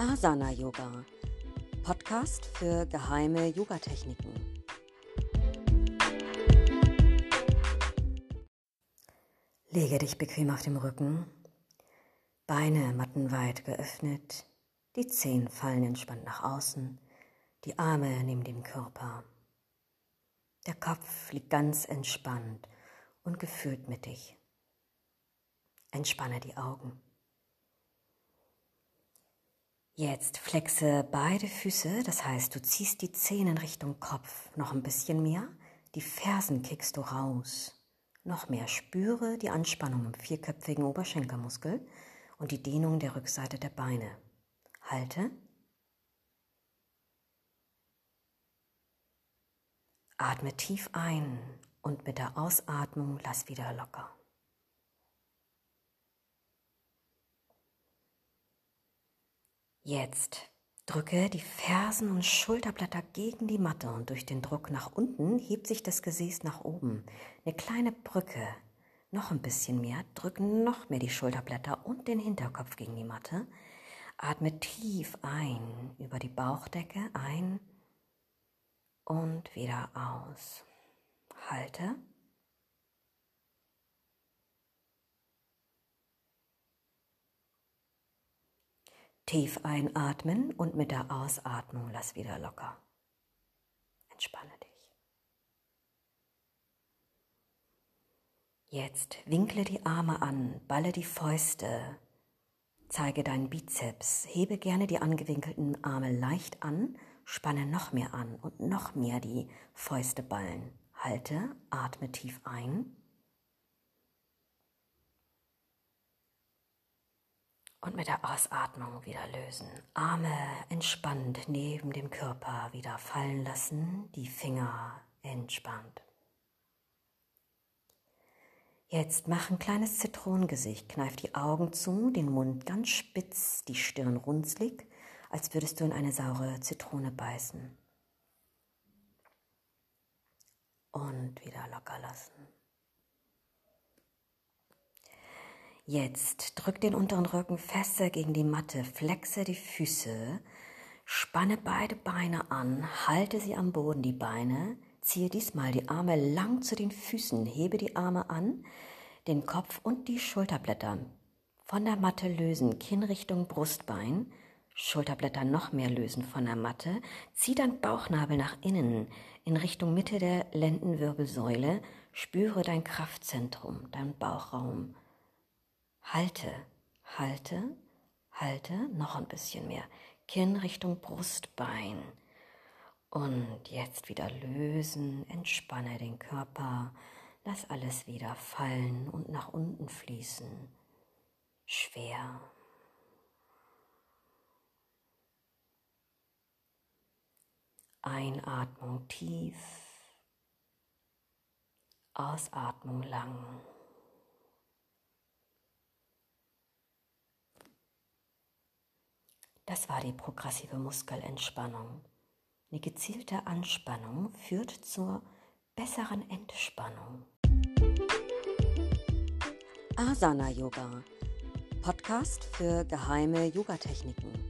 Asana Yoga, Podcast für geheime Yogatechniken. Lege dich bequem auf dem Rücken, Beine mattenweit geöffnet, die Zehen fallen entspannt nach außen, die Arme neben dem Körper. Der Kopf liegt ganz entspannt und gefühlt mittig. Entspanne die Augen. Jetzt flexe beide Füße, das heißt, du ziehst die Zehen in Richtung Kopf noch ein bisschen mehr, die Fersen kickst du raus. Noch mehr spüre die Anspannung im vierköpfigen Oberschenkelmuskel und die Dehnung der Rückseite der Beine. Halte. Atme tief ein und mit der Ausatmung lass wieder locker. Jetzt drücke die Fersen und Schulterblätter gegen die Matte und durch den Druck nach unten hebt sich das Gesäß nach oben. Eine kleine Brücke. Noch ein bisschen mehr. Drücke noch mehr die Schulterblätter und den Hinterkopf gegen die Matte. Atme tief ein über die Bauchdecke ein und wieder aus. Halte. Tief einatmen und mit der Ausatmung lass wieder locker. Entspanne dich. Jetzt winkle die Arme an, balle die Fäuste, zeige deinen Bizeps, hebe gerne die angewinkelten Arme leicht an, spanne noch mehr an und noch mehr die Fäuste ballen. Halte, atme tief ein Und mit der Ausatmung wieder lösen. Arme entspannt neben dem Körper wieder fallen lassen, die Finger entspannt. Jetzt mach ein kleines Zitronengesicht, kneif die Augen zu, den Mund ganz spitz, die Stirn runzlig, als würdest du in eine saure Zitrone beißen. Und wieder locker lassen. Jetzt drück den unteren Rücken fester gegen die Matte, flexe die Füße, spanne beide Beine an, halte sie am Boden, die Beine, ziehe diesmal die Arme lang zu den Füßen, hebe die Arme an, den Kopf und die Schulterblätter von der Matte lösen, Kinn Richtung Brustbein, Schulterblätter noch mehr lösen von der Matte, zieh dein Bauchnabel nach innen in Richtung Mitte der Lendenwirbelsäule, spüre dein Kraftzentrum, dein Bauchraum. Halte, halte, halte, noch ein bisschen mehr. Kinn Richtung Brustbein. Und jetzt wieder lösen, entspanne den Körper, lass alles wieder fallen und nach unten fließen. Schwer. Einatmung tief, Ausatmung lang. Das war die progressive Muskelentspannung. Eine gezielte Anspannung führt zur besseren Entspannung. Asana Yoga, Podcast für geheime Yogatechniken.